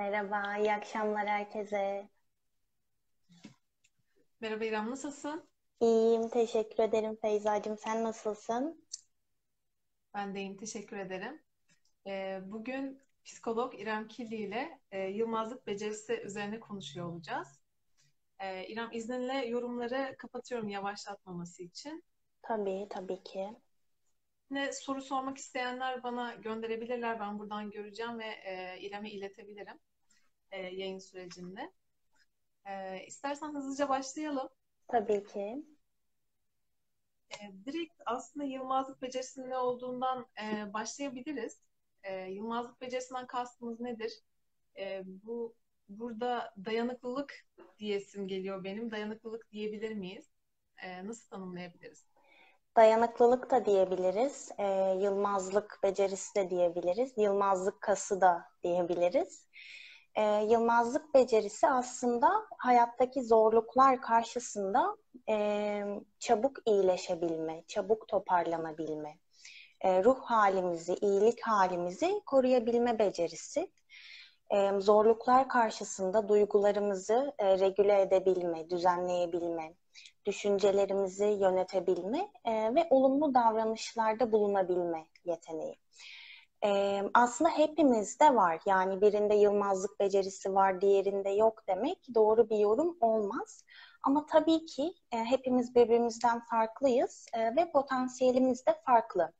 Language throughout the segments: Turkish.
Merhaba, iyi akşamlar herkese. Merhaba İrem, nasılsın? İyiyim, teşekkür ederim Feyzacığım. Sen nasılsın? Ben de iyiyim, teşekkür ederim. Ee, bugün psikolog İrem Killi ile e, yılmazlık becerisi üzerine konuşuyor olacağız. Ee, İrem izninle yorumları kapatıyorum yavaşlatmaması için. Tabii, tabii ki. Ne soru sormak isteyenler bana gönderebilirler. Ben buradan göreceğim ve e, İrem'e iletebilirim e, yayın sürecinde. E, istersen hızlıca başlayalım. Tabii ki. E, direkt aslında yılmazlık becerisinin ne olduğundan e, başlayabiliriz. E, yılmazlık becerisinden kastımız nedir? E, bu burada dayanıklılık diyesim geliyor benim. Dayanıklılık diyebilir miyiz? E, nasıl tanımlayabiliriz? Dayanıklılık da diyebiliriz. Ee, yılmazlık becerisi de diyebiliriz. Yılmazlık kası da diyebiliriz. Ee, yılmazlık becerisi aslında hayattaki zorluklar karşısında e, çabuk iyileşebilme, çabuk toparlanabilme, e, ruh halimizi, iyilik halimizi koruyabilme becerisi. E, zorluklar karşısında duygularımızı e, regüle edebilme, düzenleyebilme, düşüncelerimizi yönetebilme e, ve olumlu davranışlarda bulunabilme yeteneği. E, aslında hepimizde var. Yani birinde yılmazlık becerisi var, diğerinde yok demek doğru bir yorum olmaz. Ama tabii ki e, hepimiz birbirimizden farklıyız e, ve potansiyelimiz de farklı.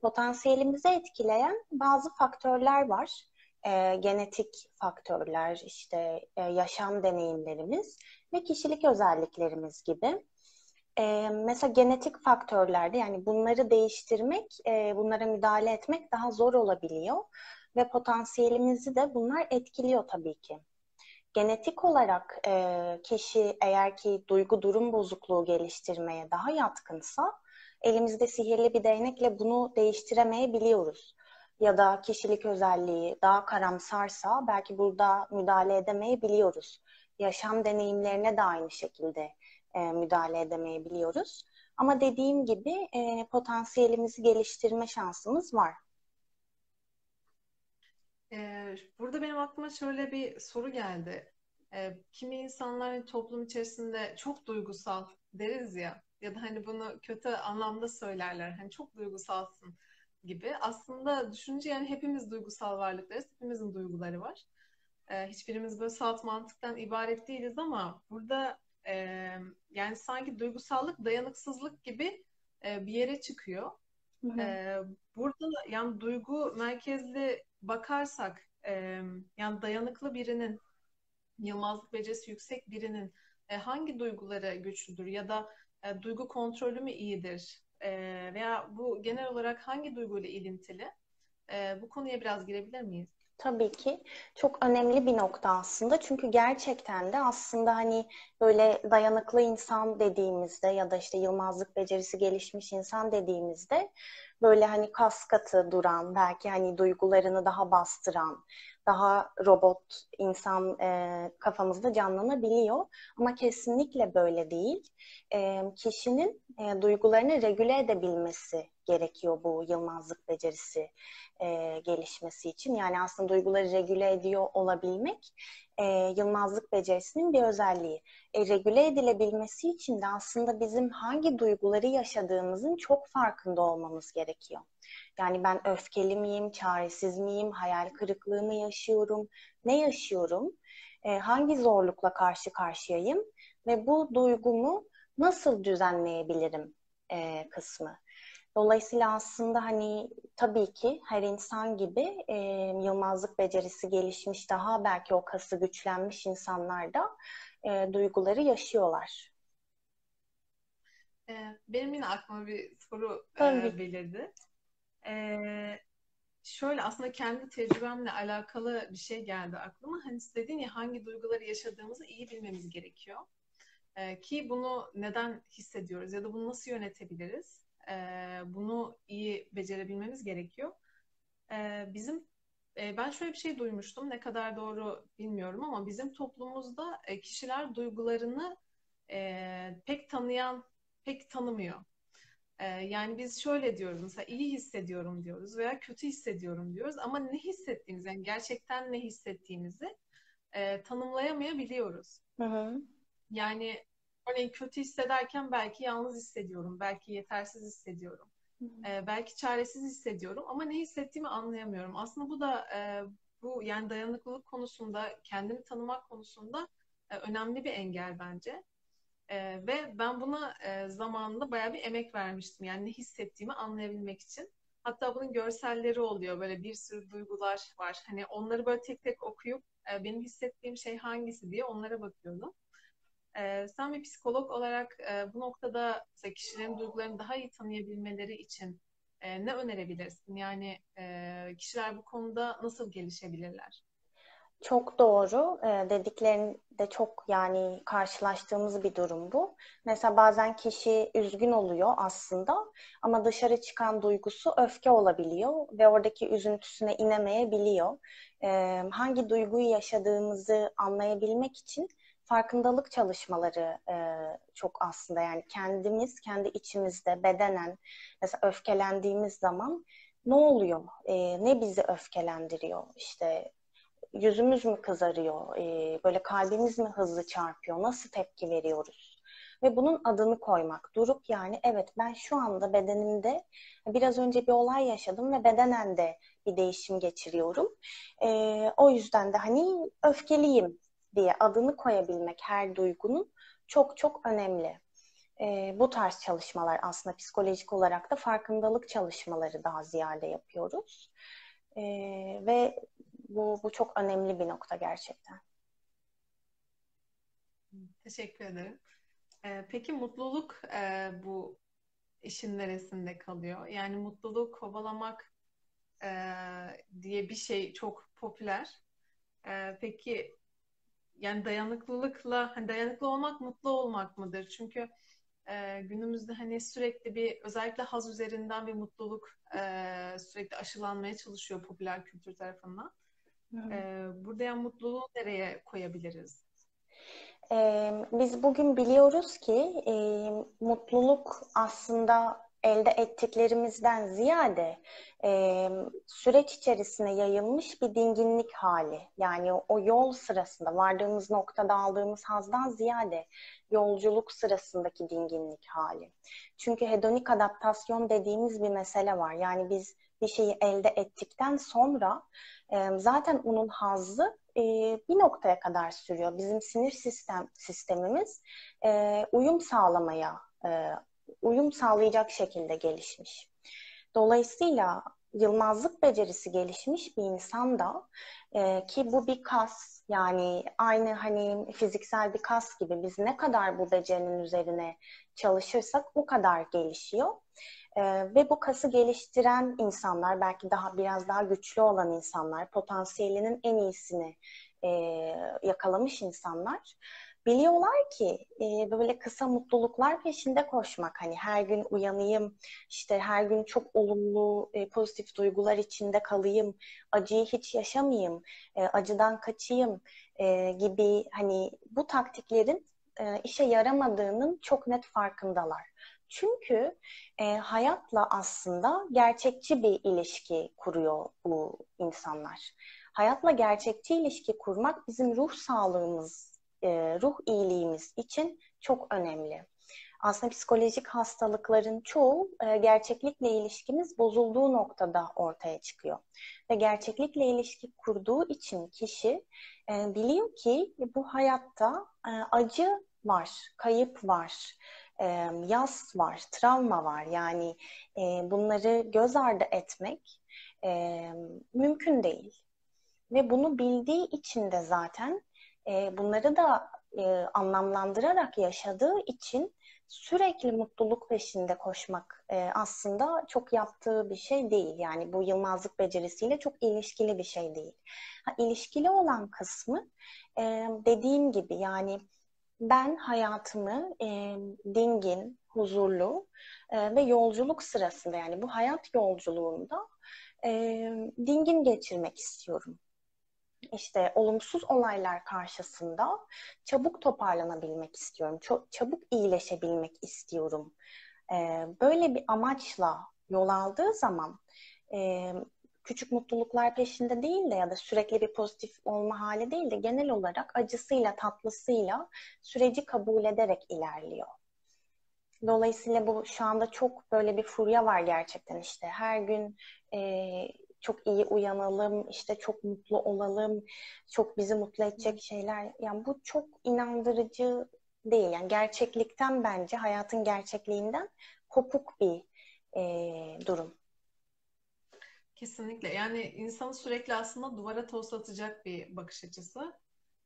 Potansiyelimizi etkileyen bazı faktörler var. E, genetik faktörler, işte e, yaşam deneyimlerimiz ve kişilik özelliklerimiz gibi. E, mesela genetik faktörlerde yani bunları değiştirmek, e, bunlara müdahale etmek daha zor olabiliyor ve potansiyelimizi de bunlar etkiliyor tabii ki. Genetik olarak e, kişi eğer ki duygu durum bozukluğu geliştirmeye daha yatkınsa elimizde sihirli bir değnekle bunu değiştiremeyebiliyoruz. Ya da kişilik özelliği daha karamsarsa belki burada müdahale edemeyebiliyoruz. Yaşam deneyimlerine de aynı şekilde e, müdahale edemeyebiliyoruz. Ama dediğim gibi e, potansiyelimizi geliştirme şansımız var. Ee, burada benim aklıma şöyle bir soru geldi. Ee, kimi insanlar toplum içerisinde çok duygusal deriz ya ya da hani bunu kötü anlamda söylerler. Hani çok duygusalsın gibi. Aslında düşünce yani hepimiz duygusal varlıklarız. Hepimizin duyguları var. Ee, hiçbirimiz böyle salt mantıktan ibaret değiliz ama burada e, yani sanki duygusallık dayanıksızlık gibi e, bir yere çıkıyor. Hı hı. E, burada yani duygu merkezli bakarsak e, yani dayanıklı birinin yılmazlık becerisi yüksek birinin e, hangi duyguları güçlüdür ya da e, duygu kontrolü mü iyidir e, veya bu genel olarak hangi duyguyla ilintili? E, bu konuya biraz girebilir miyiz? Tabii ki çok önemli bir nokta aslında. Çünkü gerçekten de aslında hani böyle dayanıklı insan dediğimizde ya da işte yılmazlık becerisi gelişmiş insan dediğimizde böyle hani kas katı duran, belki hani duygularını daha bastıran, daha robot insan e, kafamızda canlanabiliyor. Ama kesinlikle böyle değil. E, kişinin e, duygularını regüle edebilmesi gerekiyor bu yılmazlık becerisi e, gelişmesi için. Yani aslında duyguları regüle ediyor olabilmek e, yılmazlık becerisinin bir özelliği. E, regüle edilebilmesi için de aslında bizim hangi duyguları yaşadığımızın çok farkında olmamız gerekiyor. Yani ben öfkeli miyim, çaresiz miyim, hayal kırıklığı mı yaşıyorum, ne yaşıyorum, e, hangi zorlukla karşı karşıyayım ve bu duygumu nasıl düzenleyebilirim e, kısmı. Dolayısıyla aslında hani tabii ki her insan gibi e, yılmazlık becerisi gelişmiş daha belki o kası güçlenmiş insanlar da e, duyguları yaşıyorlar. Benim yine aklıma bir soru e, belirdi. E, şöyle aslında kendi tecrübemle alakalı bir şey geldi aklıma. Hani siz dedin ya hangi duyguları yaşadığımızı iyi bilmemiz gerekiyor. E, ki bunu neden hissediyoruz ya da bunu nasıl yönetebiliriz? E, bunu iyi becerebilmemiz gerekiyor. E, bizim e, ben şöyle bir şey duymuştum. Ne kadar doğru bilmiyorum ama bizim toplumumuzda e, kişiler duygularını e, pek tanıyan, pek tanımıyor. Ee, yani biz şöyle diyoruz mesela iyi hissediyorum diyoruz veya kötü hissediyorum diyoruz ama ne hissettiğimiz yani gerçekten ne hissettiğimizi e, tanımlayamayabiliyoruz. Hı hı. Yani örneğin kötü hissederken belki yalnız hissediyorum, belki yetersiz hissediyorum. E, belki çaresiz hissediyorum ama ne hissettiğimi anlayamıyorum. Aslında bu da e, bu yani dayanıklılık konusunda, kendini tanımak konusunda e, önemli bir engel bence. E, ve ben buna e, zamanında bayağı bir emek vermiştim. Yani ne hissettiğimi anlayabilmek için. Hatta bunun görselleri oluyor. Böyle bir sürü duygular var. Hani onları böyle tek tek okuyup e, benim hissettiğim şey hangisi diye onlara bakıyordum. E, sen bir psikolog olarak e, bu noktada kişilerin duygularını daha iyi tanıyabilmeleri için e, ne önerebilirsin? Yani e, kişiler bu konuda nasıl gelişebilirler? Çok doğru. Ee, dediklerinde çok yani karşılaştığımız bir durum bu. Mesela bazen kişi üzgün oluyor aslında ama dışarı çıkan duygusu öfke olabiliyor ve oradaki üzüntüsüne inemeyebiliyor. Ee, hangi duyguyu yaşadığımızı anlayabilmek için farkındalık çalışmaları e, çok aslında yani kendimiz kendi içimizde bedenen mesela öfkelendiğimiz zaman ne oluyor? E, ne bizi öfkelendiriyor? İşte yüzümüz mü kızarıyor? E, böyle kalbimiz mi hızlı çarpıyor? Nasıl tepki veriyoruz? Ve bunun adını koymak. Durup yani evet ben şu anda bedenimde biraz önce bir olay yaşadım ve bedenen de bir değişim geçiriyorum. E, o yüzden de hani öfkeliyim diye adını koyabilmek her duygunun çok çok önemli. E, bu tarz çalışmalar aslında psikolojik olarak da farkındalık çalışmaları daha ziyade yapıyoruz. E, ve bu, bu çok önemli bir nokta gerçekten. Teşekkür ederim. Ee, peki mutluluk e, bu işin neresinde kalıyor? Yani mutluluk kovalamak e, diye bir şey çok popüler. E, peki yani dayanıklılıkla hani dayanıklı olmak mutlu olmak mıdır? Çünkü e, günümüzde hani sürekli bir özellikle haz üzerinden bir mutluluk e, sürekli aşılanmaya çalışıyor popüler kültür tarafından. Ee, burada yani mutluluğu nereye koyabiliriz? Ee, biz bugün biliyoruz ki e, mutluluk aslında elde ettiklerimizden ziyade e, süreç içerisine yayılmış bir dinginlik hali. Yani o, yol sırasında vardığımız noktada aldığımız hazdan ziyade yolculuk sırasındaki dinginlik hali. Çünkü hedonik adaptasyon dediğimiz bir mesele var. Yani biz bir şeyi elde ettikten sonra e, zaten onun hazzı e, bir noktaya kadar sürüyor. Bizim sinir sistem sistemimiz e, uyum sağlamaya, e, uyum sağlayacak şekilde gelişmiş. Dolayısıyla yılmazlık becerisi gelişmiş bir insan da e, ki bu bir kas yani aynı hani fiziksel bir kas gibi biz ne kadar bu becerinin üzerine çalışırsak o kadar gelişiyor. E, ve bu kası geliştiren insanlar, belki daha biraz daha güçlü olan insanlar, potansiyelinin en iyisini e, yakalamış insanlar biliyorlar ki e, böyle kısa mutluluklar peşinde koşmak hani her gün uyanayım işte her gün çok olumlu e, pozitif duygular içinde kalayım acıyı hiç yaşamayayım e, acıdan kaçayım e, gibi hani bu taktiklerin e, işe yaramadığının çok net farkındalar. Çünkü e, hayatla aslında gerçekçi bir ilişki kuruyor bu insanlar. Hayatla gerçekçi ilişki kurmak bizim ruh sağlığımız, e, ruh iyiliğimiz için çok önemli. Aslında psikolojik hastalıkların çoğu e, gerçeklikle ilişkimiz bozulduğu noktada ortaya çıkıyor. Ve gerçeklikle ilişki kurduğu için kişi e, biliyor ki bu hayatta acı var, kayıp var, e, yas var, travma var. Yani bunları göz ardı etmek mümkün değil. Ve bunu bildiği için de zaten e, bunları da e, anlamlandırarak yaşadığı için sürekli mutluluk peşinde koşmak e, aslında çok yaptığı bir şey değil. Yani bu yılmazlık becerisiyle çok ilişkili bir şey değil. Ha, ilişkili olan kısmı e, dediğim gibi yani ben hayatımı e, dingin, huzurlu e, ve yolculuk sırasında yani bu hayat yolculuğunda e, dingin geçirmek istiyorum. İşte olumsuz olaylar karşısında çabuk toparlanabilmek istiyorum. Çok çabuk iyileşebilmek istiyorum. E, böyle bir amaçla yol aldığı zaman e, küçük mutluluklar peşinde değil de ya da sürekli bir pozitif olma hali değil de genel olarak acısıyla tatlısıyla süreci kabul ederek ilerliyor. Dolayısıyla bu şu anda çok böyle bir furya var gerçekten işte. Her gün e, çok iyi uyanalım, işte çok mutlu olalım, çok bizi mutlu edecek şeyler. Yani bu çok inandırıcı değil. Yani gerçeklikten bence hayatın gerçekliğinden kopuk bir e, durum. Kesinlikle. Yani insanı sürekli aslında duvara toslatacak bir bakış açısı.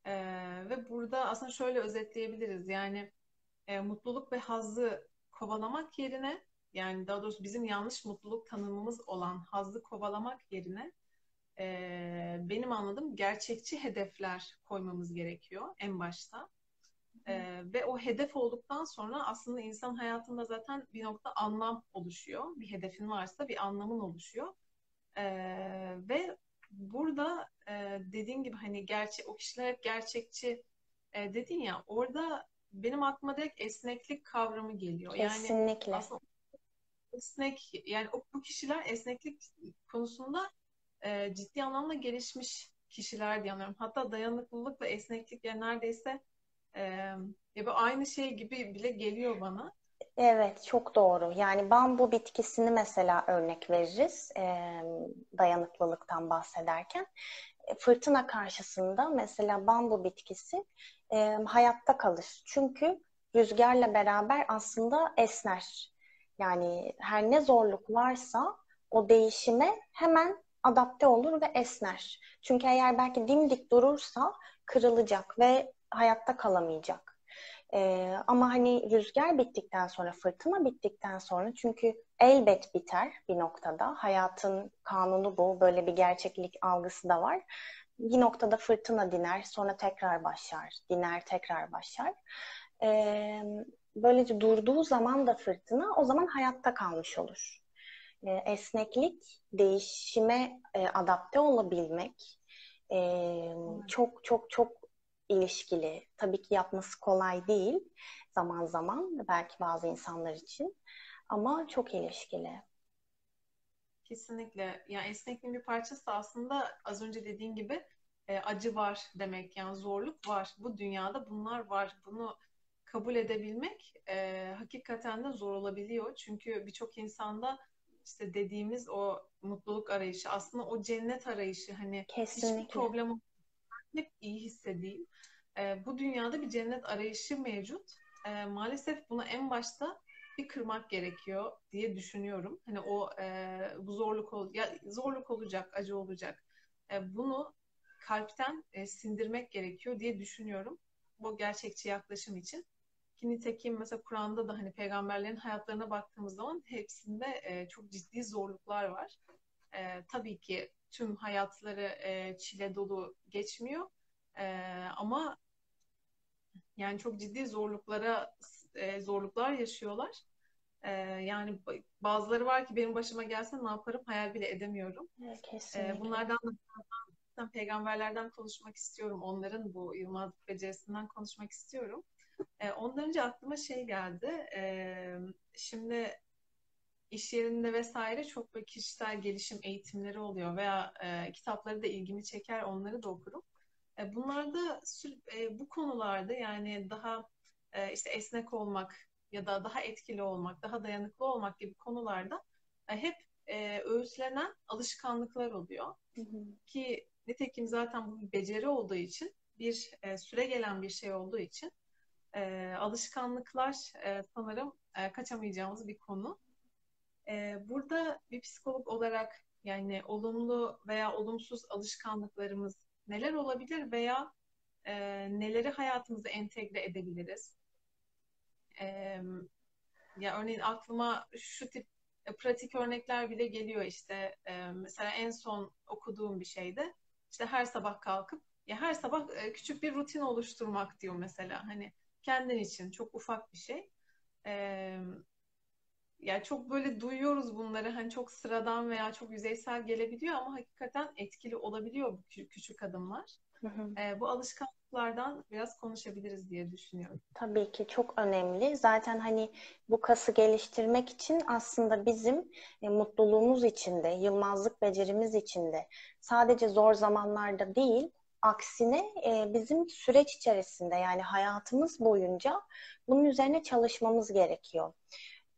Ee, ve burada aslında şöyle özetleyebiliriz. Yani e, mutluluk ve hazzı kovalamak yerine yani daha doğrusu bizim yanlış mutluluk tanımımız olan hazzı kovalamak yerine e, benim anladığım gerçekçi hedefler koymamız gerekiyor en başta. E, ve o hedef olduktan sonra aslında insan hayatında zaten bir nokta anlam oluşuyor. Bir hedefin varsa bir anlamın oluşuyor. E, ve burada e, dediğin gibi hani gerçek o kişiler hep gerçekçi e, dedin ya orada benim aklıma direkt esneklik kavramı geliyor. Kesinlikle. Yani aslında esnek yani o bu kişiler esneklik konusunda e, ciddi anlamda gelişmiş kişiler diye anlıyorum. Hatta dayanıklılık ve esneklik yani neredeyse e, ya bu aynı şey gibi bile geliyor bana. Evet, çok doğru. Yani bambu bitkisini mesela örnek veririz e, dayanıklılıktan bahsederken. E, fırtına karşısında mesela bambu bitkisi e, hayatta kalır. Çünkü rüzgarla beraber aslında esner. Yani her ne zorluk varsa o değişime hemen adapte olur ve esner. Çünkü eğer belki dimdik durursa kırılacak ve hayatta kalamayacak. Ee, ama hani rüzgar bittikten sonra, fırtına bittikten sonra çünkü elbet biter bir noktada. Hayatın kanunu bu. Böyle bir gerçeklik algısı da var. Bir noktada fırtına diner, sonra tekrar başlar. Diner, tekrar başlar. Ee, böylece durduğu zaman da fırtına o zaman hayatta kalmış olur. E, esneklik, değişime e, adapte olabilmek e, çok çok çok ilişkili. Tabii ki yapması kolay değil zaman zaman belki bazı insanlar için ama çok ilişkili. Kesinlikle. Yani esnekliğin bir parçası aslında az önce dediğin gibi e, acı var demek. Yani zorluk var. Bu dünyada bunlar var. Bunu kabul edebilmek e, hakikaten de zor olabiliyor. Çünkü birçok insanda işte dediğimiz o mutluluk arayışı aslında o cennet arayışı hani Kesinlikle. hiçbir problem hep iyi hissedeyim. E, bu dünyada bir cennet arayışı mevcut. E, maalesef bunu en başta bir kırmak gerekiyor diye düşünüyorum. Hani o e, bu zorluk ol ya zorluk olacak, acı olacak. E, bunu kalpten e, sindirmek gerekiyor diye düşünüyorum. Bu gerçekçi yaklaşım için. Ki nitekim mesela Kur'an'da da hani peygamberlerin hayatlarına baktığımız zaman hepsinde e, çok ciddi zorluklar var. E, tabii ki tüm hayatları e, çile dolu geçmiyor. E, ama yani çok ciddi zorluklara e, zorluklar yaşıyorlar. E, yani bazıları var ki benim başıma gelse ne yaparım hayal bile edemiyorum. Kesinlikle. E, bunlardan da peygamberlerden konuşmak istiyorum. Onların bu Yılmaz becerisinden konuşmak istiyorum. E, ondan önce aklıma şey geldi. E, şimdi iş yerinde vesaire çok böyle kişisel gelişim eğitimleri oluyor veya e, kitapları da ilgimi çeker onları da okurum. E, bunlarda e, bu konularda yani daha e, işte esnek olmak ya da daha etkili olmak, daha dayanıklı olmak gibi konularda e, hep e, öğütlenen alışkanlıklar oluyor. Hı hı. Ki nitekim zaten bu bir beceri olduğu için bir e, süre gelen bir şey olduğu için e, alışkanlıklar e, sanırım e, kaçamayacağımız bir konu. E, burada bir psikolog olarak yani olumlu veya olumsuz alışkanlıklarımız neler olabilir veya e, neleri hayatımıza entegre edebiliriz? E, ya örneğin aklıma şu tip e, pratik örnekler bile geliyor işte e, mesela en son okuduğum bir şeyde işte her sabah kalkıp ya her sabah küçük bir rutin oluşturmak diyor mesela hani kendin için çok ufak bir şey. Ee, ya çok böyle duyuyoruz bunları hani çok sıradan veya çok yüzeysel gelebiliyor ama hakikaten etkili olabiliyor bu küçük adımlar. Hı hı. E, bu alışkanlıklardan biraz konuşabiliriz diye düşünüyorum. Tabii ki çok önemli. Zaten hani bu kası geliştirmek için aslında bizim e, mutluluğumuz içinde, yılmazlık becerimiz içinde sadece zor zamanlarda değil, aksine e, bizim süreç içerisinde yani hayatımız boyunca bunun üzerine çalışmamız gerekiyor.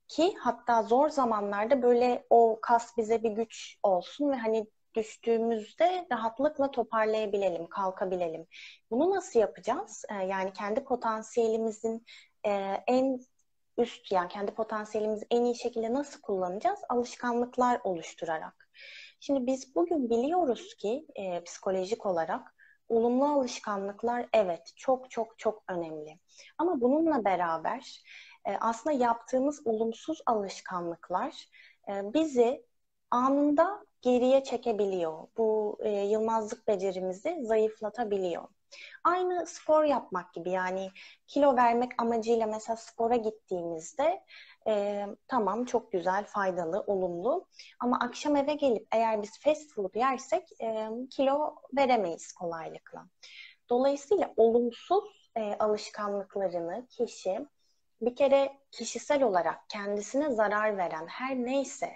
Ki hatta zor zamanlarda böyle o kas bize bir güç olsun ve hani düştüğümüzde rahatlıkla toparlayabilelim, kalkabilelim. Bunu nasıl yapacağız? Ee, yani kendi potansiyelimizin e, en üst yani kendi potansiyelimizi en iyi şekilde nasıl kullanacağız? Alışkanlıklar oluşturarak. Şimdi biz bugün biliyoruz ki e, psikolojik olarak olumlu alışkanlıklar evet çok çok çok önemli. Ama bununla beraber e, aslında yaptığımız olumsuz alışkanlıklar e, bizi anında geriye çekebiliyor. Bu e, yılmazlık becerimizi zayıflatabiliyor. Aynı spor yapmak gibi yani kilo vermek amacıyla mesela spora gittiğimizde e, tamam çok güzel, faydalı, olumlu ama akşam eve gelip eğer biz fast food yersek e, kilo veremeyiz kolaylıkla. Dolayısıyla olumsuz e, alışkanlıklarını kişi bir kere kişisel olarak kendisine zarar veren her neyse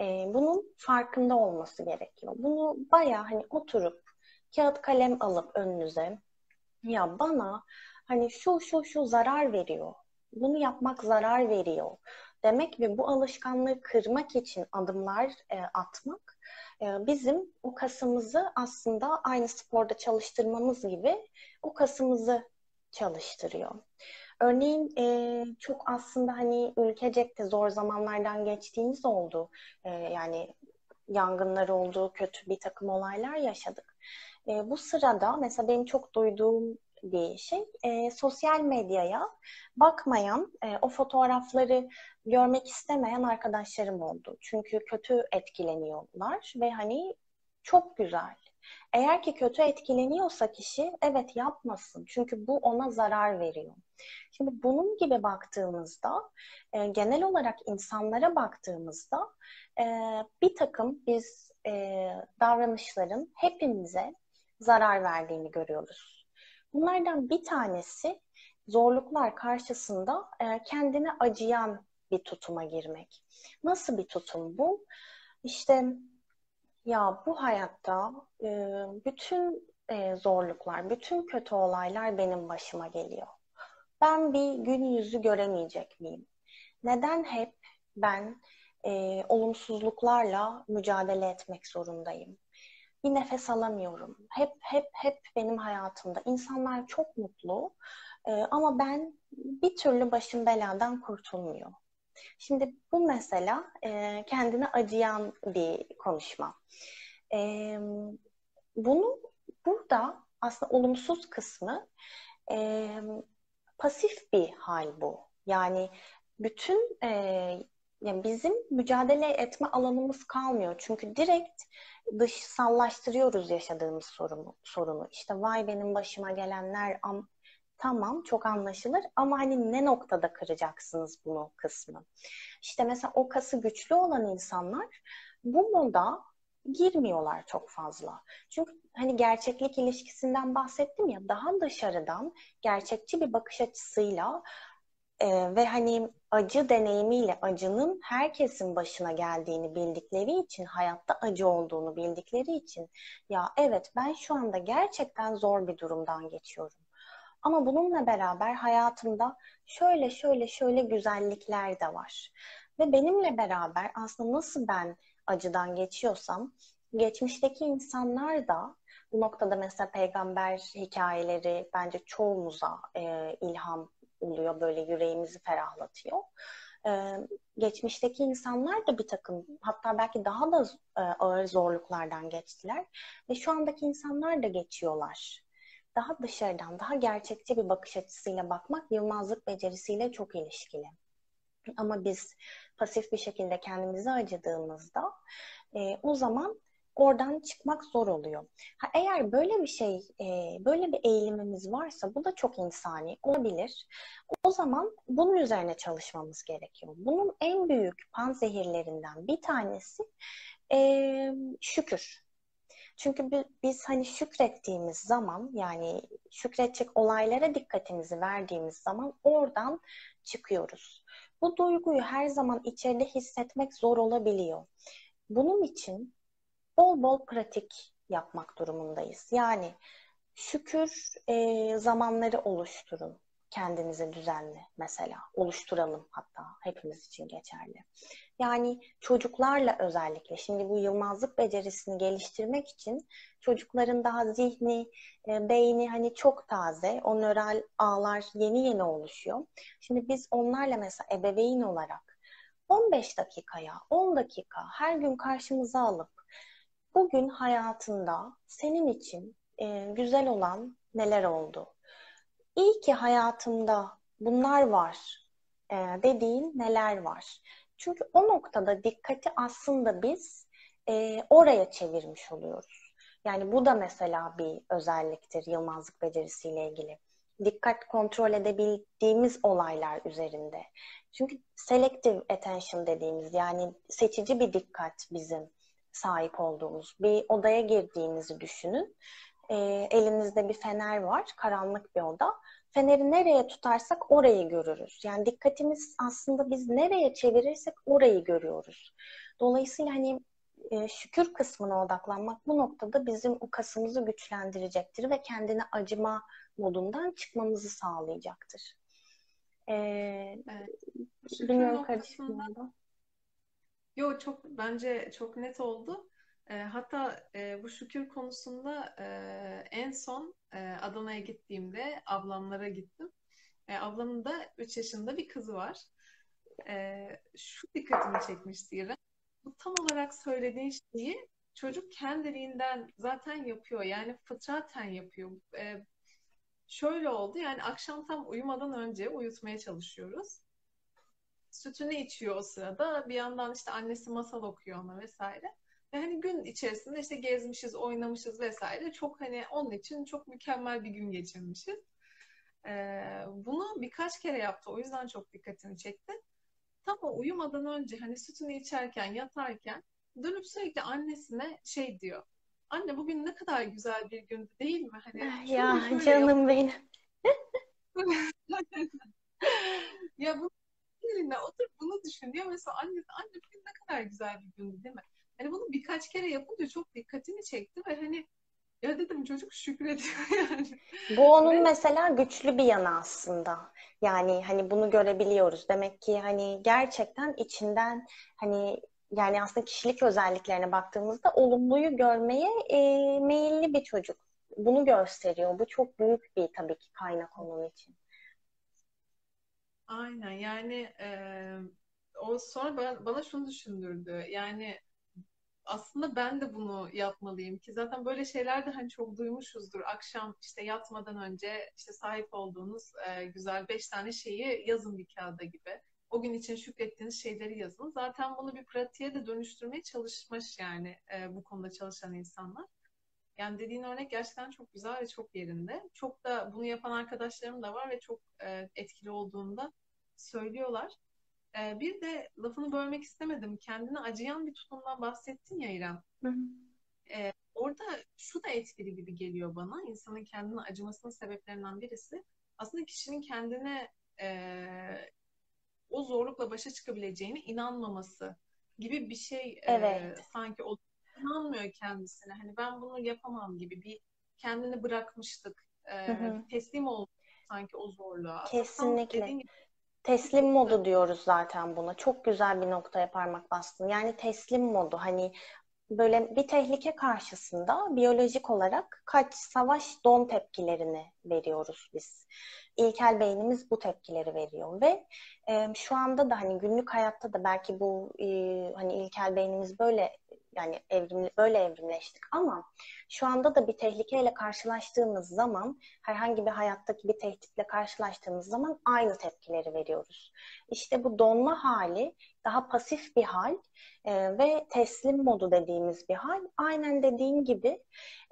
e, bunun farkında olması gerekiyor. Bunu baya hani oturup kağıt kalem alıp önünüze ya bana hani şu şu şu zarar veriyor. Bunu yapmak zarar veriyor. Demek ve bu alışkanlığı kırmak için adımlar e, atmak e, bizim o kasımızı aslında aynı sporda çalıştırmamız gibi o kasımızı çalıştırıyor. Örneğin e, çok aslında hani ülkecekte zor zamanlardan geçtiğimiz oldu. E, yani yangınlar oldu, kötü bir takım olaylar yaşadık. E, bu sırada mesela benim çok duyduğum bir şey. E, sosyal medyaya bakmayan, e, o fotoğrafları görmek istemeyen arkadaşlarım oldu. Çünkü kötü etkileniyorlar ve hani çok güzel. Eğer ki kötü etkileniyorsa kişi evet yapmasın. Çünkü bu ona zarar veriyor. Şimdi bunun gibi baktığımızda e, genel olarak insanlara baktığımızda e, bir takım biz e, davranışların hepimize zarar verdiğini görüyoruz. Bunlardan bir tanesi zorluklar karşısında e, kendine acıyan bir tutuma girmek. Nasıl bir tutum bu? İşte ya bu hayatta e, bütün e, zorluklar, bütün kötü olaylar benim başıma geliyor. Ben bir gün yüzü göremeyecek miyim? Neden hep ben e, olumsuzluklarla mücadele etmek zorundayım? Bir nefes alamıyorum. Hep hep hep benim hayatımda. İnsanlar çok mutlu e, ama ben bir türlü başım beladan kurtulmuyor. Şimdi bu mesela e, kendine acıyan bir konuşma. E, bunu burada aslında olumsuz kısmı e, pasif bir hal bu. Yani bütün e, yani bizim mücadele etme alanımız kalmıyor. Çünkü direkt dışsallaştırıyoruz yaşadığımız sorunu. sorunu. İşte vay benim başıma gelenler am tamam çok anlaşılır ama hani ne noktada kıracaksınız bunu kısmı. İşte mesela o kası güçlü olan insanlar bu moda girmiyorlar çok fazla. Çünkü hani gerçeklik ilişkisinden bahsettim ya daha dışarıdan gerçekçi bir bakış açısıyla e, ve hani acı deneyimiyle acının herkesin başına geldiğini bildikleri için hayatta acı olduğunu bildikleri için ya evet ben şu anda gerçekten zor bir durumdan geçiyorum. Ama bununla beraber hayatımda şöyle şöyle şöyle güzellikler de var. Ve benimle beraber aslında nasıl ben acıdan geçiyorsam geçmişteki insanlar da bu noktada mesela peygamber hikayeleri bence çoğumuza e, ilham oluyor, böyle yüreğimizi ferahlatıyor. E, geçmişteki insanlar da bir takım, hatta belki daha da e, ağır zorluklardan geçtiler ve şu andaki insanlar da geçiyorlar. Daha dışarıdan, daha gerçekçi bir bakış açısıyla bakmak yılmazlık becerisiyle çok ilişkili. Ama biz pasif bir şekilde kendimizi acıdığımızda e, o zaman oradan çıkmak zor oluyor. Ha, eğer böyle bir şey, e, böyle bir eğilimimiz varsa bu da çok insani olabilir. O zaman bunun üzerine çalışmamız gerekiyor. Bunun en büyük panzehirlerinden bir tanesi e, şükür. Çünkü biz hani şükrettiğimiz zaman yani şükredecek olaylara dikkatimizi verdiğimiz zaman oradan çıkıyoruz. Bu duyguyu her zaman içeride hissetmek zor olabiliyor. Bunun için bol bol pratik yapmak durumundayız. Yani şükür e, zamanları oluşturun kendinize düzenli mesela oluşturalım hatta hepimiz için geçerli. Yani çocuklarla özellikle şimdi bu yılmazlık becerisini geliştirmek için çocukların daha zihni, e, beyni hani çok taze, o nöral ağlar yeni yeni oluşuyor. Şimdi biz onlarla mesela ebeveyn olarak 15 dakikaya, 10 dakika her gün karşımıza alıp bugün hayatında senin için e, güzel olan neler oldu? İyi ki hayatımda bunlar var e, dediğin neler var? Çünkü o noktada dikkati aslında biz e, oraya çevirmiş oluyoruz. Yani bu da mesela bir özelliktir Yılmazlık becerisiyle ilgili. Dikkat kontrol edebildiğimiz olaylar üzerinde. Çünkü selective attention dediğimiz yani seçici bir dikkat bizim sahip olduğumuz. Bir odaya girdiğinizi düşünün. E, elinizde bir fener var, karanlık bir oda. Feneri nereye tutarsak orayı görürüz. Yani dikkatimiz aslında biz nereye çevirirsek orayı görüyoruz. Dolayısıyla hani e, şükür kısmına odaklanmak bu noktada bizim o kasımızı güçlendirecektir ve kendine acıma modundan çıkmamızı sağlayacaktır. Ee, evet. Bilmiyorum kardeşim Yok çok bence çok net oldu. E, hatta e, bu şükür konusunda e, en son e, Adana'ya gittiğimde ablamlara gittim. E, ablamın da 3 yaşında bir kızı var. E, şu dikkatimi çekmişti İrem. Bu tam olarak söylediğin şeyi çocuk kendiliğinden zaten yapıyor. Yani fıtraten yapıyor. E, şöyle oldu yani akşam tam uyumadan önce uyutmaya çalışıyoruz. Sütünü içiyor o sırada. Bir yandan işte annesi masal okuyor ona vesaire. Ve hani gün içerisinde işte gezmişiz, oynamışız vesaire. Çok hani onun için çok mükemmel bir gün geçirmişiz. Ee, bunu birkaç kere yaptı. O yüzden çok dikkatimi çekti. Tam o uyumadan önce hani sütünü içerken, yatarken dönüp sürekli annesine şey diyor. Anne bugün ne kadar güzel bir gündü değil mi? Hani ah, ya canım benim. ya bu yerine otur bunu düşün diyor. Mesela anne, anne bugün ne kadar güzel bir gündü değil mi? Hani bunu birkaç kere yapınca çok dikkatimi çekti ve hani ya dedim çocuk şükrediyor yani. Bu onun ve... mesela güçlü bir yanı aslında. Yani hani bunu görebiliyoruz. Demek ki hani gerçekten içinden hani yani aslında kişilik özelliklerine baktığımızda olumluyu görmeye e, meyilli bir çocuk. Bunu gösteriyor. Bu çok büyük bir tabii ki kaynak onun için. Aynen yani e, o sonra bana, bana şunu düşündürdü. Yani aslında ben de bunu yapmalıyım ki zaten böyle şeyler de hani çok duymuşuzdur. Akşam işte yatmadan önce işte sahip olduğunuz e, güzel beş tane şeyi yazın bir kağıda gibi. O gün için şükrettiğiniz şeyleri yazın. Zaten bunu bir pratiğe de dönüştürmeye çalışmış yani e, bu konuda çalışan insanlar. Yani dediğin örnek gerçekten çok güzel ve çok yerinde. Çok da bunu yapan arkadaşlarım da var ve çok e, etkili olduğunda söylüyorlar. Ee, bir de lafını bölmek istemedim. Kendine acıyan bir tutumdan bahsettin ya İrem. Hı hı. Ee, orada şu da etkili gibi geliyor bana. İnsanın kendine acımasının sebeplerinden birisi aslında kişinin kendine e, o zorlukla başa çıkabileceğine inanmaması gibi bir şey e, evet. e, sanki o inanmıyor kendisine. Hani ben bunu yapamam gibi bir kendini bırakmıştık. E, hı hı. teslim oldu sanki o zorluğa. Kesinlikle. Gibi, Teslim modu diyoruz zaten buna. Çok güzel bir noktaya parmak bastın. Yani teslim modu hani böyle bir tehlike karşısında biyolojik olarak kaç, savaş, don tepkilerini veriyoruz biz. İlkel beynimiz bu tepkileri veriyor ve e, şu anda da hani günlük hayatta da belki bu e, hani ilkel beynimiz böyle yani evrimli böyle evrimleştik ama şu anda da bir tehlikeyle karşılaştığımız zaman herhangi bir hayattaki bir tehditle karşılaştığımız zaman aynı tepkileri veriyoruz. İşte bu donma hali daha pasif bir hal e, ve teslim modu dediğimiz bir hal. Aynen dediğim gibi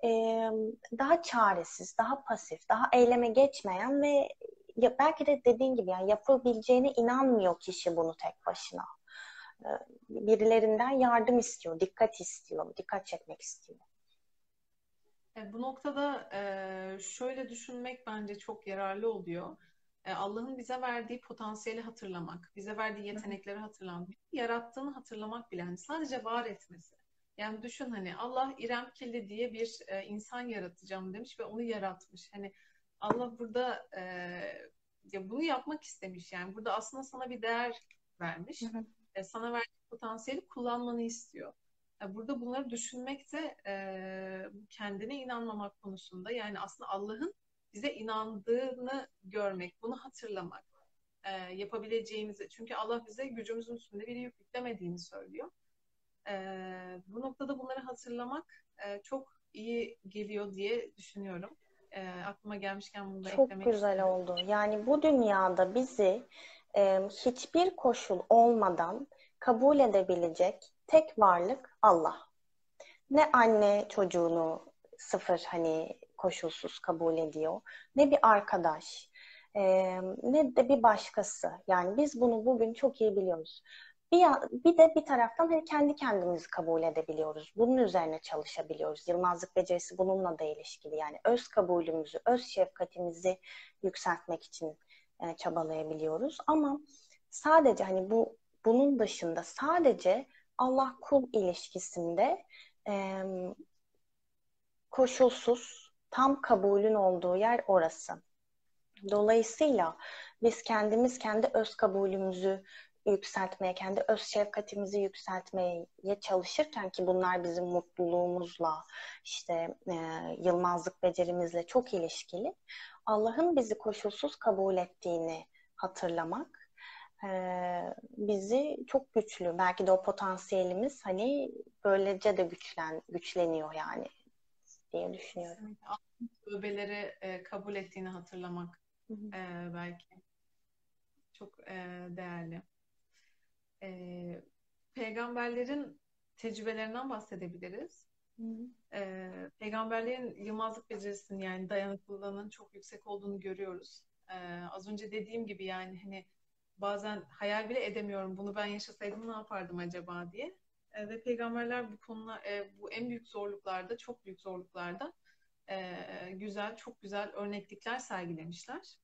e, daha çaresiz, daha pasif, daha eyleme geçmeyen ve ya belki de dediğin gibi yani yapabileceğine inanmıyor kişi bunu tek başına. Ee, birilerinden yardım istiyor, dikkat istiyor, dikkat çekmek istiyor. E, bu noktada e, şöyle düşünmek bence çok yararlı oluyor. E, Allah'ın bize verdiği potansiyeli hatırlamak, bize verdiği yetenekleri hatırlamak, yarattığını hatırlamak bile. Yani sadece var etmesi. Yani düşün hani Allah İrem Killi diye bir insan yaratacağım demiş ve onu yaratmış. Hani Allah burada ya bunu yapmak istemiş. Yani burada aslında sana bir değer vermiş. Hı hı e, sana verdiği potansiyeli kullanmanı istiyor. E, burada bunları düşünmek de e, kendine inanmamak konusunda yani aslında Allah'ın bize inandığını görmek, bunu hatırlamak, e, yapabileceğimizi. Çünkü Allah bize gücümüzün üstünde bir yük yüklemediğini söylüyor. E, bu noktada bunları hatırlamak e, çok iyi geliyor diye düşünüyorum. E, aklıma gelmişken bunu da çok eklemek Çok güzel istiyorum. oldu. Yani bu dünyada bizi e, hiçbir koşul olmadan kabul edebilecek tek varlık Allah. Ne anne çocuğunu sıfır hani koşulsuz kabul ediyor, ne bir arkadaş, e, ne de bir başkası. Yani biz bunu bugün çok iyi biliyoruz. Bir, bir de bir taraftan hani kendi kendimizi kabul edebiliyoruz. Bunun üzerine çalışabiliyoruz. Yılmazlık becerisi bununla da ilişkili. Yani öz kabulümüzü, öz şefkatimizi yükseltmek için e, çabalayabiliyoruz. Ama sadece hani bu bunun dışında sadece Allah kul ilişkisinde e, koşulsuz tam kabulün olduğu yer orası. Dolayısıyla biz kendimiz kendi öz kabulümüzü yükseltmeye, kendi öz şefkatimizi yükseltmeye çalışırken ki bunlar bizim mutluluğumuzla, işte e, yılmazlık becerimizle çok ilişkili. Allah'ın bizi koşulsuz kabul ettiğini hatırlamak e, bizi çok güçlü. Belki de o potansiyelimiz hani böylece de güçlen güçleniyor yani diye düşünüyorum. Tövbeleri e, kabul ettiğini hatırlamak e, belki çok e, değerli. E, peygamberlerin tecrübelerinden bahsedebiliriz. E, peygamberlerin yılmazlık becerisinin yani dayanıklılığının çok yüksek olduğunu görüyoruz. E, az önce dediğim gibi yani hani bazen hayal bile edemiyorum bunu ben yaşasaydım ne yapardım acaba diye. E, ve peygamberler bu konular, e, bu en büyük zorluklarda, çok büyük zorluklarda e, güzel, çok güzel örneklikler sergilemişler.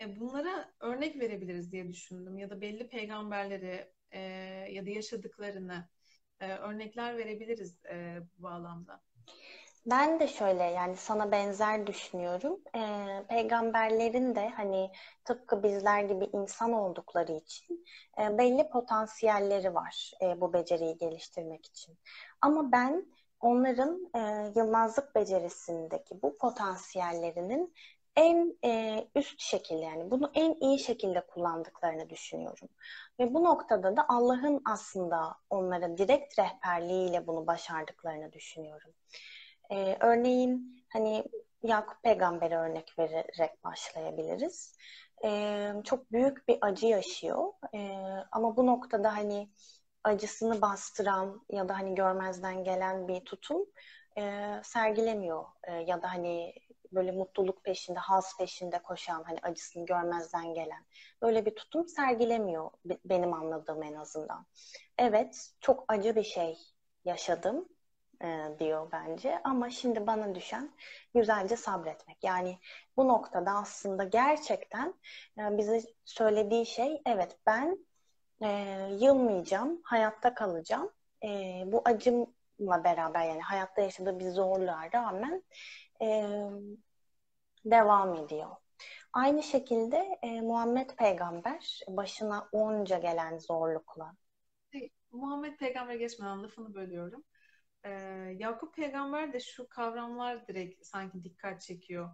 E, bunlara örnek verebiliriz diye düşündüm ya da belli peygamberleri e, ya da yaşadıklarını e, örnekler verebiliriz e, bu bağlamda. Ben de şöyle yani sana benzer düşünüyorum. Ee, peygamberlerin de hani tıpkı bizler gibi insan oldukları için e, belli potansiyelleri var e, bu beceriyi geliştirmek için. Ama ben onların e, yılmazlık becerisindeki bu potansiyellerinin en e, üst şekilde yani bunu en iyi şekilde kullandıklarını düşünüyorum. Ve bu noktada da Allah'ın aslında onlara direkt rehberliğiyle bunu başardıklarını düşünüyorum. E, örneğin hani Yakup Peygamber'e örnek vererek başlayabiliriz. E, çok büyük bir acı yaşıyor. E, ama bu noktada hani acısını bastıran ya da hani görmezden gelen bir tutum e, sergilemiyor. E, ya da hani böyle mutluluk peşinde, haz peşinde koşan, hani acısını görmezden gelen böyle bir tutum sergilemiyor benim anladığım en azından. Evet, çok acı bir şey yaşadım e, diyor bence ama şimdi bana düşen güzelce sabretmek. Yani bu noktada aslında gerçekten e, bize söylediği şey evet ben e, yılmayacağım, hayatta kalacağım. E, bu acımla beraber yani hayatta yaşadığı bir zorluğa rağmen e, devam ediyor. Aynı şekilde e, Muhammed Peygamber başına onca gelen zorlukla. Muhammed Peygamber geçmeden lafını bölüyorum. Ee, Yakup Peygamber de şu kavramlar direkt sanki dikkat çekiyor.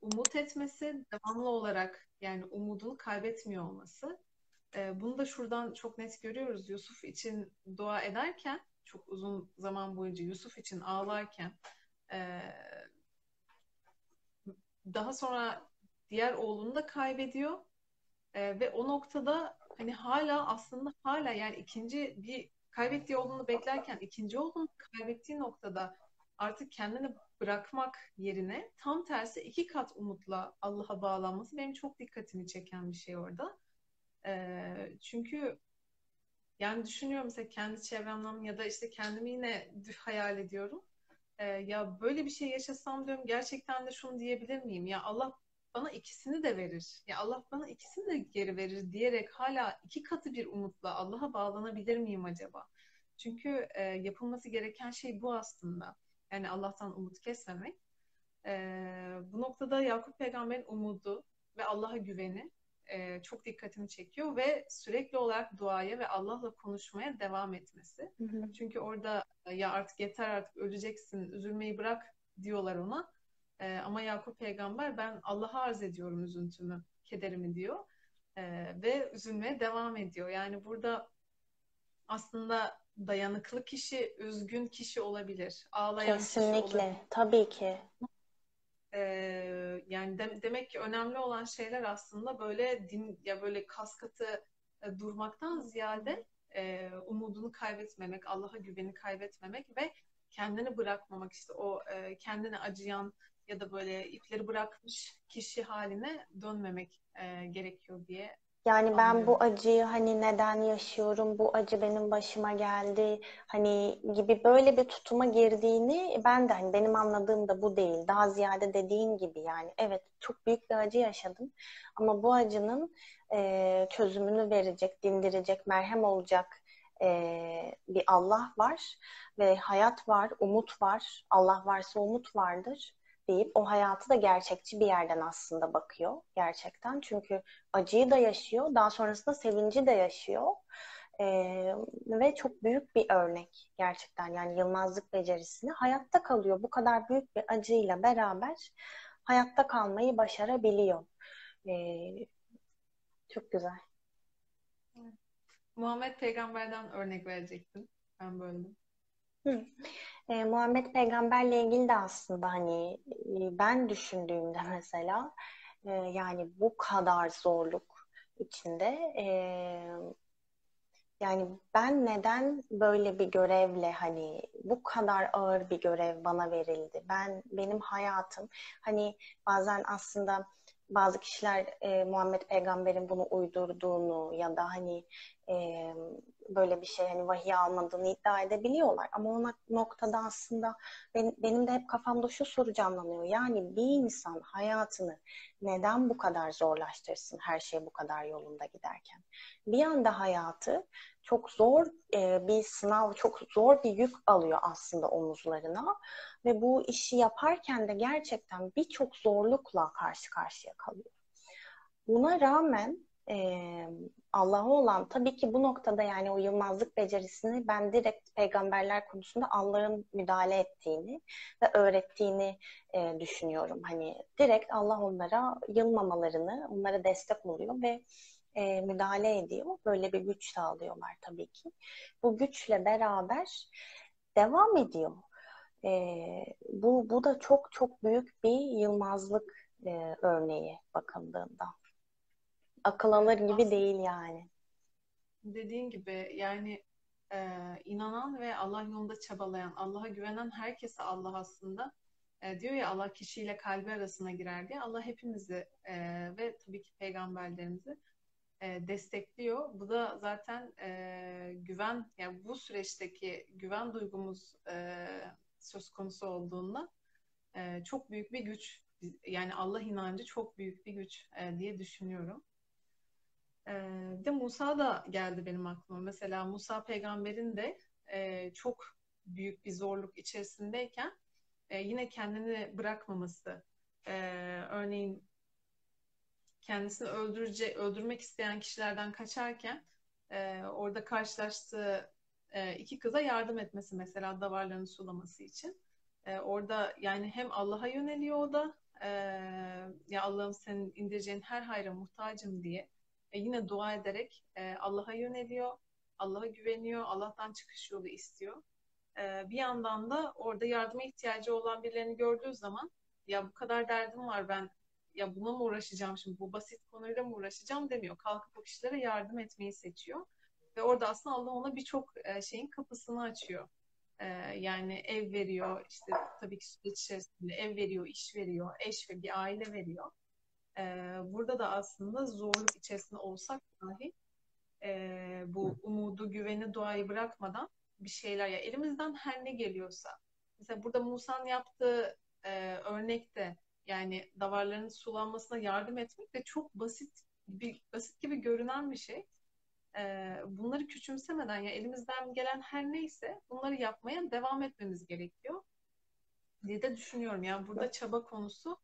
Umut etmesi, devamlı olarak yani umudunu kaybetmiyor olması. Ee, bunu da şuradan çok net görüyoruz. Yusuf için dua ederken çok uzun zaman boyunca Yusuf için ağlarken e, daha sonra diğer oğlunu da kaybediyor e, ve o noktada hani hala aslında hala yani ikinci bir kaybettiği oğlunu beklerken ikinci oğlunu kaybettiği noktada artık kendini bırakmak yerine tam tersi iki kat umutla Allah'a bağlanması benim çok dikkatimi çeken bir şey orada. E, çünkü yani düşünüyorum mesela kendi çevremden ya da işte kendimi yine hayal ediyorum. E, ya böyle bir şey yaşasam diyorum gerçekten de şunu diyebilir miyim? Ya Allah bana ikisini de verir. Ya Allah bana ikisini de geri verir diyerek hala iki katı bir umutla Allah'a bağlanabilir miyim acaba? Çünkü e, yapılması gereken şey bu aslında. Yani Allah'tan umut kesmemek. E, bu noktada Yakup peygamberin umudu ve Allah'a güveni e, çok dikkatimi çekiyor ve sürekli olarak duaya ve Allah'la konuşmaya devam etmesi. Hı hı. Çünkü orada ya artık yeter artık öleceksin, üzülmeyi bırak diyorlar ona. E, ama Yakup peygamber ben Allah'a arz ediyorum üzüntümü, kederimi diyor. E, ve üzülmeye devam ediyor. Yani burada aslında dayanıklı kişi, üzgün kişi olabilir. Ağlayan Kesinlikle. kişi olabilir. Tabii ki. Yani de, demek ki önemli olan şeyler aslında böyle din ya böyle kaskatı e, durmaktan ziyade e, umudunu kaybetmemek, Allah'a güveni kaybetmemek ve kendini bırakmamak. İşte o e, kendine acıyan ya da böyle ipleri bırakmış kişi haline dönmemek e, gerekiyor diye yani ben Anlıyorum. bu acıyı hani neden yaşıyorum, bu acı benim başıma geldi, hani gibi böyle bir tutuma girdiğini ben de hani benim anladığım da bu değil. Daha ziyade dediğin gibi yani evet çok büyük bir acı yaşadım ama bu acının e, çözümünü verecek, dindirecek, merhem olacak e, bir Allah var ve hayat var, umut var. Allah varsa umut vardır deyip o hayatı da gerçekçi bir yerden aslında bakıyor gerçekten. Çünkü acıyı da yaşıyor, daha sonrasında sevinci de yaşıyor. Ee, ve çok büyük bir örnek gerçekten yani yılmazlık becerisini hayatta kalıyor. Bu kadar büyük bir acıyla beraber hayatta kalmayı başarabiliyor. Ee, çok güzel. Muhammed peygamberden örnek verecektim. Ben böldüm. E, Muhammed Peygamberle ilgili de aslında hani e, ben düşündüğümde mesela e, yani bu kadar zorluk içinde e, yani ben neden böyle bir görevle hani bu kadar ağır bir görev bana verildi? Ben benim hayatım hani bazen aslında bazı kişiler e, Muhammed Peygamber'in bunu uydurduğunu ya da hani e, böyle bir şey hani vahiy almadığını iddia edebiliyorlar. Ama o noktada aslında benim, benim de hep kafamda şu soru canlanıyor. Yani bir insan hayatını neden bu kadar zorlaştırsın her şey bu kadar yolunda giderken? Bir anda hayatı çok zor e, bir sınav, çok zor bir yük alıyor aslında omuzlarına ve bu işi yaparken de gerçekten birçok zorlukla karşı karşıya kalıyor. Buna rağmen e, Allah'a olan tabii ki bu noktada yani o yılmazlık becerisini ben direkt peygamberler konusunda Allah'ın müdahale ettiğini ve öğrettiğini e, düşünüyorum. Hani direkt Allah onlara yılmamalarını, onlara destek oluyor ve e, müdahale ediyor. Böyle bir güç sağlıyorlar tabii ki. Bu güçle beraber devam ediyor. E, bu, bu da çok çok büyük bir yılmazlık e, örneği bakıldığında. Akıl alır gibi Aslında, değil yani. Dediğin gibi yani e, inanan ve Allah yolunda çabalayan, Allah'a güvenen herkese Allah aslında e, diyor ya Allah kişiyle kalbi arasına girer diye. Allah hepimizi e, ve tabii ki peygamberlerimizi e, destekliyor. Bu da zaten e, güven, yani bu süreçteki güven duygumuz e, söz konusu olduğunda e, çok büyük bir güç. Yani Allah inancı çok büyük bir güç e, diye düşünüyorum. E, bir de Musa da geldi benim aklıma. Mesela Musa peygamberin de çok büyük bir zorluk içerisindeyken yine kendini bırakmaması. Örneğin kendisini öldürece, öldürmek isteyen kişilerden kaçarken orada karşılaştığı iki kıza yardım etmesi mesela davarlarını sulaması için. Orada yani hem Allah'a yöneliyor o da ya Allah'ım senin indireceğin her hayra muhtacım diye e, yine dua ederek e, Allah'a yöneliyor. Allah'a güveniyor. Allah'tan çıkış yolu istiyor. e, bir yandan da orada yardıma ihtiyacı olan birilerini gördüğü zaman ya bu kadar derdim var ben ya buna mı uğraşacağım şimdi bu basit konuyla mı uğraşacağım demiyor. Kalkıp o kişilere yardım etmeyi seçiyor. Ve orada aslında Allah ona birçok e, şeyin kapısını açıyor. E, yani ev veriyor, işte tabii ki süreç içerisinde ev veriyor, iş veriyor, eş ve bir aile veriyor. E, burada da aslında zorluk içerisinde olsak dahi bu umudu, güveni, duayı bırakmadan bir şeyler ya elimizden her ne geliyorsa. Mesela burada Musa'nın yaptığı örnekte yani davarların sulanmasına yardım etmek de çok basit bir basit gibi görünen bir şey. Ee, bunları küçümsemeden ya elimizden gelen her neyse bunları yapmaya devam etmemiz gerekiyor diye de düşünüyorum. Yani burada çaba konusu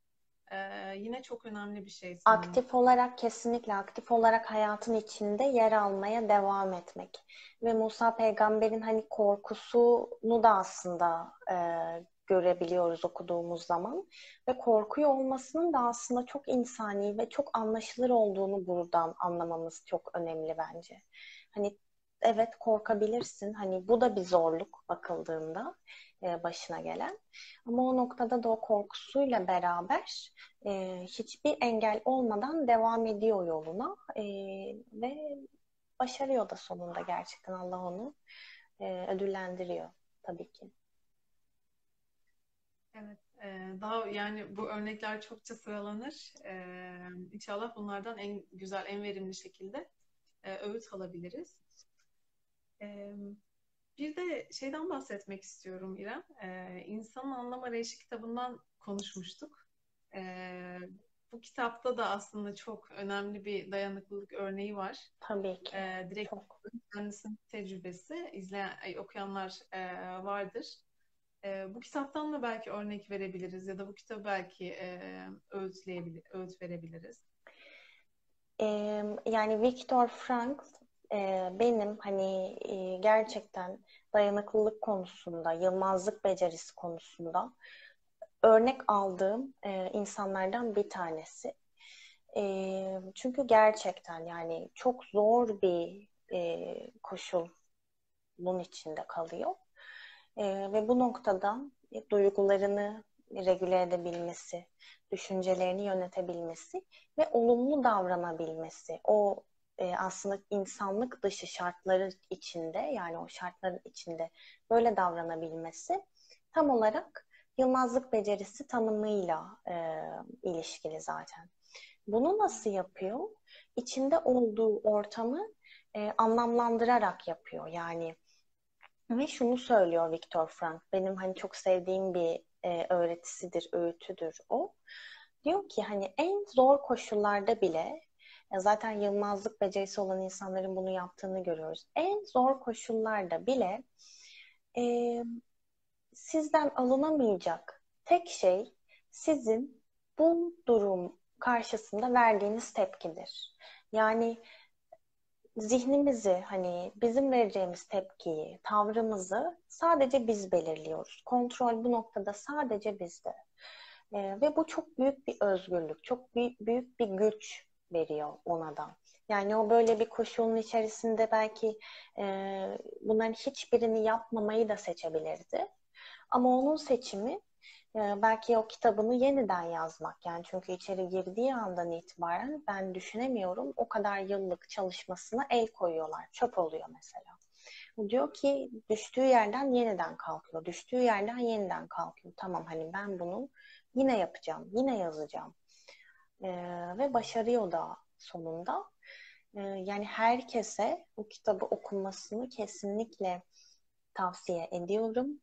e, yine çok önemli bir şey. Sanırım. Aktif olarak kesinlikle aktif olarak hayatın içinde yer almaya devam etmek. Ve Musa peygamberin hani korkusunu da aslında e, görebiliyoruz okuduğumuz zaman. Ve korkuyu olmasının da aslında çok insani ve çok anlaşılır olduğunu buradan anlamamız çok önemli bence. Hani evet korkabilirsin. Hani bu da bir zorluk bakıldığında e, başına gelen. Ama o noktada da o korkusuyla beraber e, hiçbir engel olmadan devam ediyor yoluna e, ve başarıyor da sonunda gerçekten Allah onu e, ödüllendiriyor tabii ki. Evet, e, daha yani bu örnekler çokça sıralanır. E, inşallah bunlardan en güzel, en verimli şekilde e, öğüt alabiliriz. Bir de şeyden bahsetmek istiyorum İrem. İnsanın Anlam Arayışı kitabından konuşmuştuk. Bu kitapta da aslında çok önemli bir dayanıklılık örneği var. Tabii ki. Direkt çok. kendisinin tecrübesi izleyen, okuyanlar vardır. E, bu kitaptan da belki örnek verebiliriz ya da bu kitabı belki e, öğütleyebilir, öğüt verebiliriz. E, yani Viktor Frankl e, benim hani e, gerçekten dayanıklılık konusunda, yılmazlık becerisi konusunda örnek aldığım e, insanlardan bir tanesi. E, çünkü gerçekten yani çok zor bir e, koşul bunun içinde kalıyor. E, ve bu noktada duygularını regüle edebilmesi, düşüncelerini yönetebilmesi ve olumlu davranabilmesi. O e, aslında insanlık dışı şartları içinde yani o şartların içinde böyle davranabilmesi tam olarak yılmazlık becerisi tanımıyla e, ilişkili zaten. Bunu nasıl yapıyor? İçinde olduğu ortamı e, anlamlandırarak yapıyor. Yani ve şunu söylüyor Viktor Frank. Benim hani çok sevdiğim bir e, öğretisidir, öğütüdür o. Diyor ki hani en zor koşullarda bile ya zaten yılmazlık becerisi olan insanların bunu yaptığını görüyoruz. En zor koşullarda bile e, sizden alınamayacak tek şey sizin bu durum karşısında verdiğiniz tepkidir. Yani zihnimizi hani bizim vereceğimiz tepkiyi, tavrımızı sadece biz belirliyoruz. Kontrol bu noktada sadece bizde. Ee, ve bu çok büyük bir özgürlük, çok büyük, büyük bir güç veriyor ona da. Yani o böyle bir koşulun içerisinde belki e, bunların hiçbirini yapmamayı da seçebilirdi. Ama onun seçimi ee, belki o kitabını yeniden yazmak. Yani çünkü içeri girdiği andan itibaren ben düşünemiyorum o kadar yıllık çalışmasına el koyuyorlar. Çöp oluyor mesela. Diyor ki düştüğü yerden yeniden kalkıyor. Düştüğü yerden yeniden kalkıyor. Tamam hani ben bunu yine yapacağım. Yine yazacağım. Ee, ve başarıyor da sonunda. Ee, yani herkese bu kitabı okunmasını kesinlikle tavsiye ediyorum.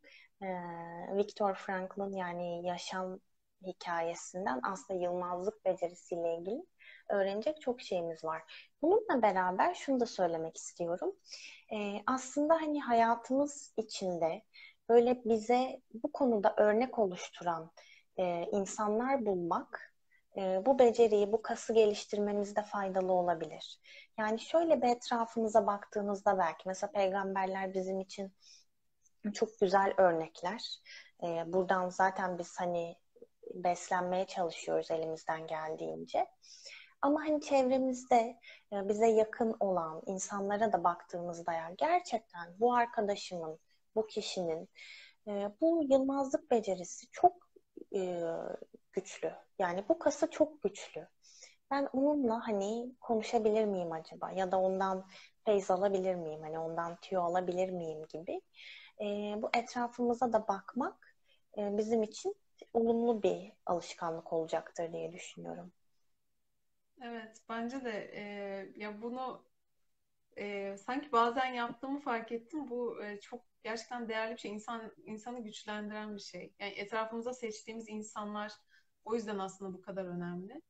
Viktor Frankl'ın yani yaşam hikayesinden aslında yılmazlık becerisiyle ilgili öğrenecek çok şeyimiz var. Bununla beraber şunu da söylemek istiyorum. Ee, aslında hani hayatımız içinde böyle bize bu konuda örnek oluşturan e, insanlar bulmak e, bu beceriyi, bu kası geliştirmemizde faydalı olabilir. Yani şöyle bir etrafımıza baktığınızda belki mesela peygamberler bizim için çok güzel örnekler. Ee, buradan zaten biz hani beslenmeye çalışıyoruz elimizden geldiğince. Ama hani çevremizde e, bize yakın olan insanlara da baktığımızda ya gerçekten bu arkadaşımın bu kişinin e, bu yılmazlık becerisi çok e, güçlü. Yani bu kası çok güçlü. Ben onunla hani konuşabilir miyim acaba? Ya da ondan feyz alabilir miyim? Hani ondan tüyo alabilir miyim gibi. E, bu etrafımıza da bakmak e, bizim için olumlu bir alışkanlık olacaktır diye düşünüyorum. Evet, bence de e, ya bunu e, sanki bazen yaptığımı fark ettim. Bu e, çok gerçekten değerli bir şey. İnsan insanı güçlendiren bir şey. Yani etrafımıza seçtiğimiz insanlar o yüzden aslında bu kadar önemli.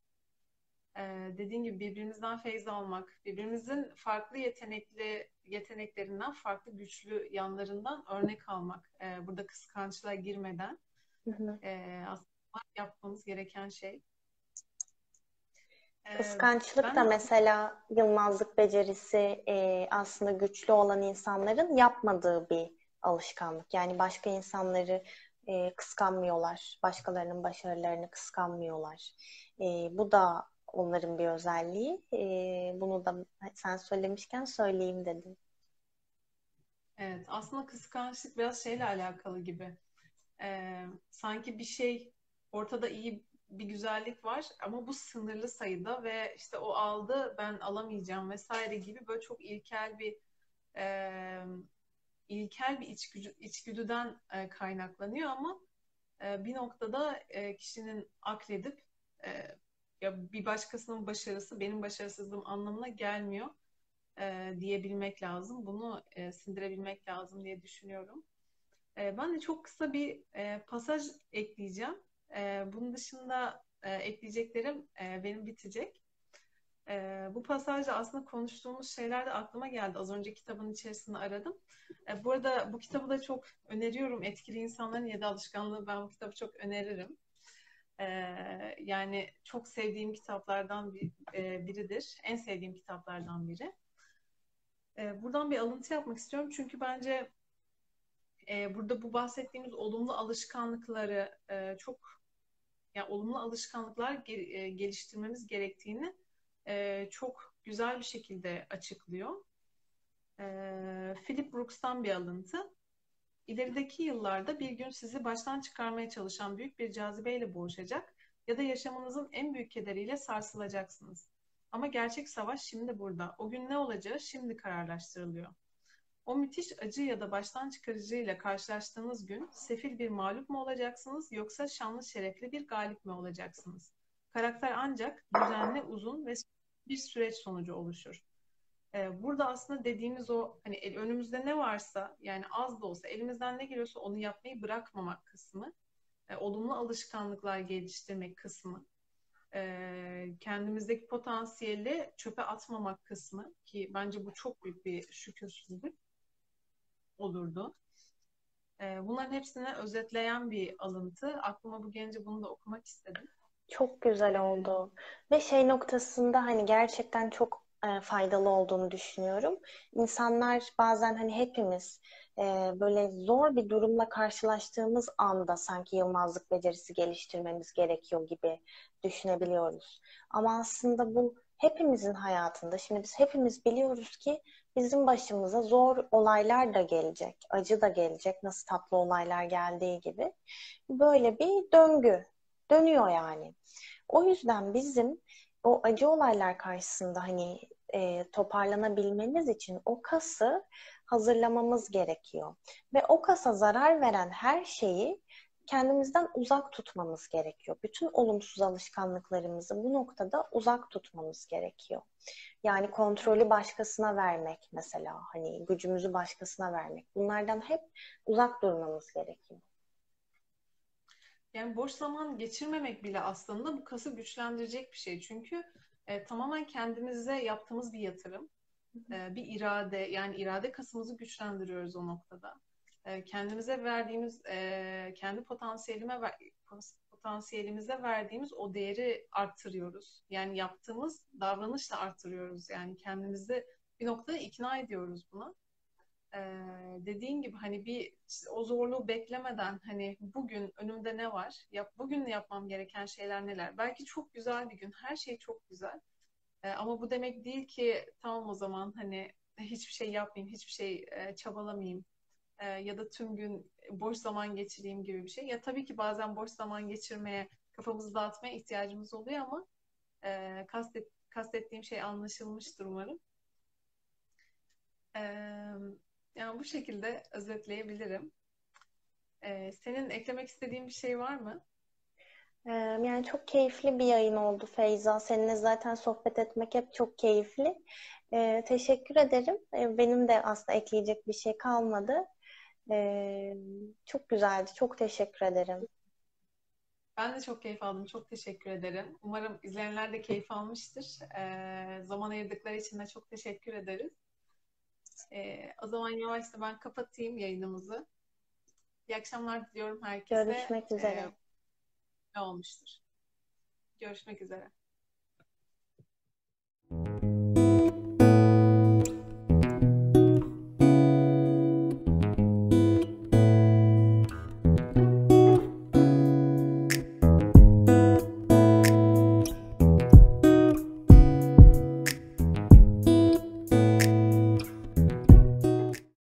Ee, dediğin gibi birbirimizden feyz almak, birbirimizin farklı yetenekli yeteneklerinden, farklı güçlü yanlarından örnek almak. Ee, burada kıskançlığa girmeden hı hı. E, aslında yapmamız gereken şey. Ee, Kıskançlık ben... da mesela yılmazlık becerisi e, aslında güçlü olan insanların yapmadığı bir alışkanlık. Yani başka insanları e, kıskanmıyorlar. Başkalarının başarılarını kıskanmıyorlar. E, bu da onların bir özelliği. E, bunu da sen söylemişken söyleyeyim dedim. Evet, aslında kıskançlık biraz şeyle alakalı gibi. Ee, sanki bir şey ortada iyi bir güzellik var ama bu sınırlı sayıda ve işte o aldı ben alamayacağım vesaire gibi böyle çok ilkel bir e, ilkel bir içgüdü, içgüdüden e, kaynaklanıyor ama e, bir noktada e, kişinin akledip e, ya bir başkasının başarısı benim başarısızlığım anlamına gelmiyor e, diyebilmek lazım. Bunu e, sindirebilmek lazım diye düşünüyorum. E, ben de çok kısa bir e, pasaj ekleyeceğim. E, bunun dışında e, ekleyeceklerim e, benim bitecek. E, bu pasajda aslında konuştuğumuz şeyler de aklıma geldi. Az önce kitabın içerisinde aradım. E, bu arada bu kitabı da çok öneriyorum. Etkili insanların yedi alışkanlığı ben bu kitabı çok öneririm. E, yani çok sevdiğim kitaplardan bir, e, biridir. En sevdiğim kitaplardan biri. E, buradan bir alıntı yapmak istiyorum. Çünkü bence e, burada bu bahsettiğimiz olumlu alışkanlıkları e, çok yani olumlu alışkanlıklar ge- geliştirmemiz gerektiğini e, çok güzel bir şekilde açıklıyor. E, Philip Brooks'tan bir alıntı. İlerideki yıllarda bir gün sizi baştan çıkarmaya çalışan büyük bir cazibeyle boğuşacak ya da yaşamınızın en büyük kederiyle sarsılacaksınız. Ama gerçek savaş şimdi burada. O gün ne olacağı şimdi kararlaştırılıyor. O müthiş acı ya da baştan çıkarıcıyla karşılaştığınız gün sefil bir mağlup mu olacaksınız yoksa şanlı şerefli bir galip mi olacaksınız? Karakter ancak düzenli, uzun ve bir süreç sonucu oluşur. Ee, burada aslında dediğimiz o hani önümüzde ne varsa yani az da olsa elimizden ne geliyorsa onu yapmayı bırakmamak kısmı, e, olumlu alışkanlıklar geliştirmek kısmı, e, kendimizdeki potansiyeli çöpe atmamak kısmı ki bence bu çok büyük bir şükürsüzlük olurdu. E, bunların hepsini özetleyen bir alıntı. Aklıma bu gelince bunu da okumak istedim. Çok güzel oldu. Ve şey noktasında hani gerçekten çok e, faydalı olduğunu düşünüyorum. İnsanlar bazen hani hepimiz e, böyle zor bir durumla karşılaştığımız anda sanki yılmazlık becerisi geliştirmemiz gerekiyor gibi düşünebiliyoruz. Ama aslında bu hepimizin hayatında. Şimdi biz hepimiz biliyoruz ki bizim başımıza zor olaylar da gelecek, acı da gelecek, nasıl tatlı olaylar geldiği gibi. Böyle bir döngü, dönüyor yani. O yüzden bizim o acı olaylar karşısında hani e, toparlanabilmemiz için o kası hazırlamamız gerekiyor. Ve o kasa zarar veren her şeyi kendimizden uzak tutmamız gerekiyor. Bütün olumsuz alışkanlıklarımızı bu noktada uzak tutmamız gerekiyor. Yani kontrolü başkasına vermek mesela, hani gücümüzü başkasına vermek. Bunlardan hep uzak durmamız gerekiyor. Yani boş zaman geçirmemek bile aslında bu kası güçlendirecek bir şey. Çünkü e, tamamen kendimize yaptığımız bir yatırım. E, bir irade, yani irade kasımızı güçlendiriyoruz o noktada. E, kendimize verdiğimiz, e, kendi potansiyelime ver, potansiyelimize verdiğimiz o değeri arttırıyoruz. Yani yaptığımız davranışla arttırıyoruz. Yani kendimizi bir noktada ikna ediyoruz buna. Ee, dediğin gibi hani bir o zorluğu beklemeden hani bugün önümde ne var? Yap, bugün yapmam gereken şeyler neler? Belki çok güzel bir gün. Her şey çok güzel. Ee, ama bu demek değil ki tamam o zaman hani hiçbir şey yapmayayım, hiçbir şey e, çabalamayayım e, ya da tüm gün boş zaman geçireyim gibi bir şey. Ya tabii ki bazen boş zaman geçirmeye, kafamızı dağıtmaya ihtiyacımız oluyor ama e, kastet, kastettiğim şey anlaşılmıştır umarım. E, yani bu şekilde özetleyebilirim. E, senin eklemek istediğin bir şey var mı? Ee, Yani çok keyifli bir yayın oldu Feyza. Seninle zaten sohbet etmek hep çok keyifli. Ee, teşekkür ederim. Ee, benim de aslında ekleyecek bir şey kalmadı. Ee, çok güzeldi. Çok teşekkür ederim. Ben de çok keyif aldım. Çok teşekkür ederim. Umarım izleyenler de keyif almıştır. E, zaman ayırdıkları için de çok teşekkür ederiz. E, o zaman yavaşça ben kapatayım yayınımızı. İyi akşamlar diliyorum herkese. Görüşmek üzere. E, ne olmuştur? Görüşmek üzere.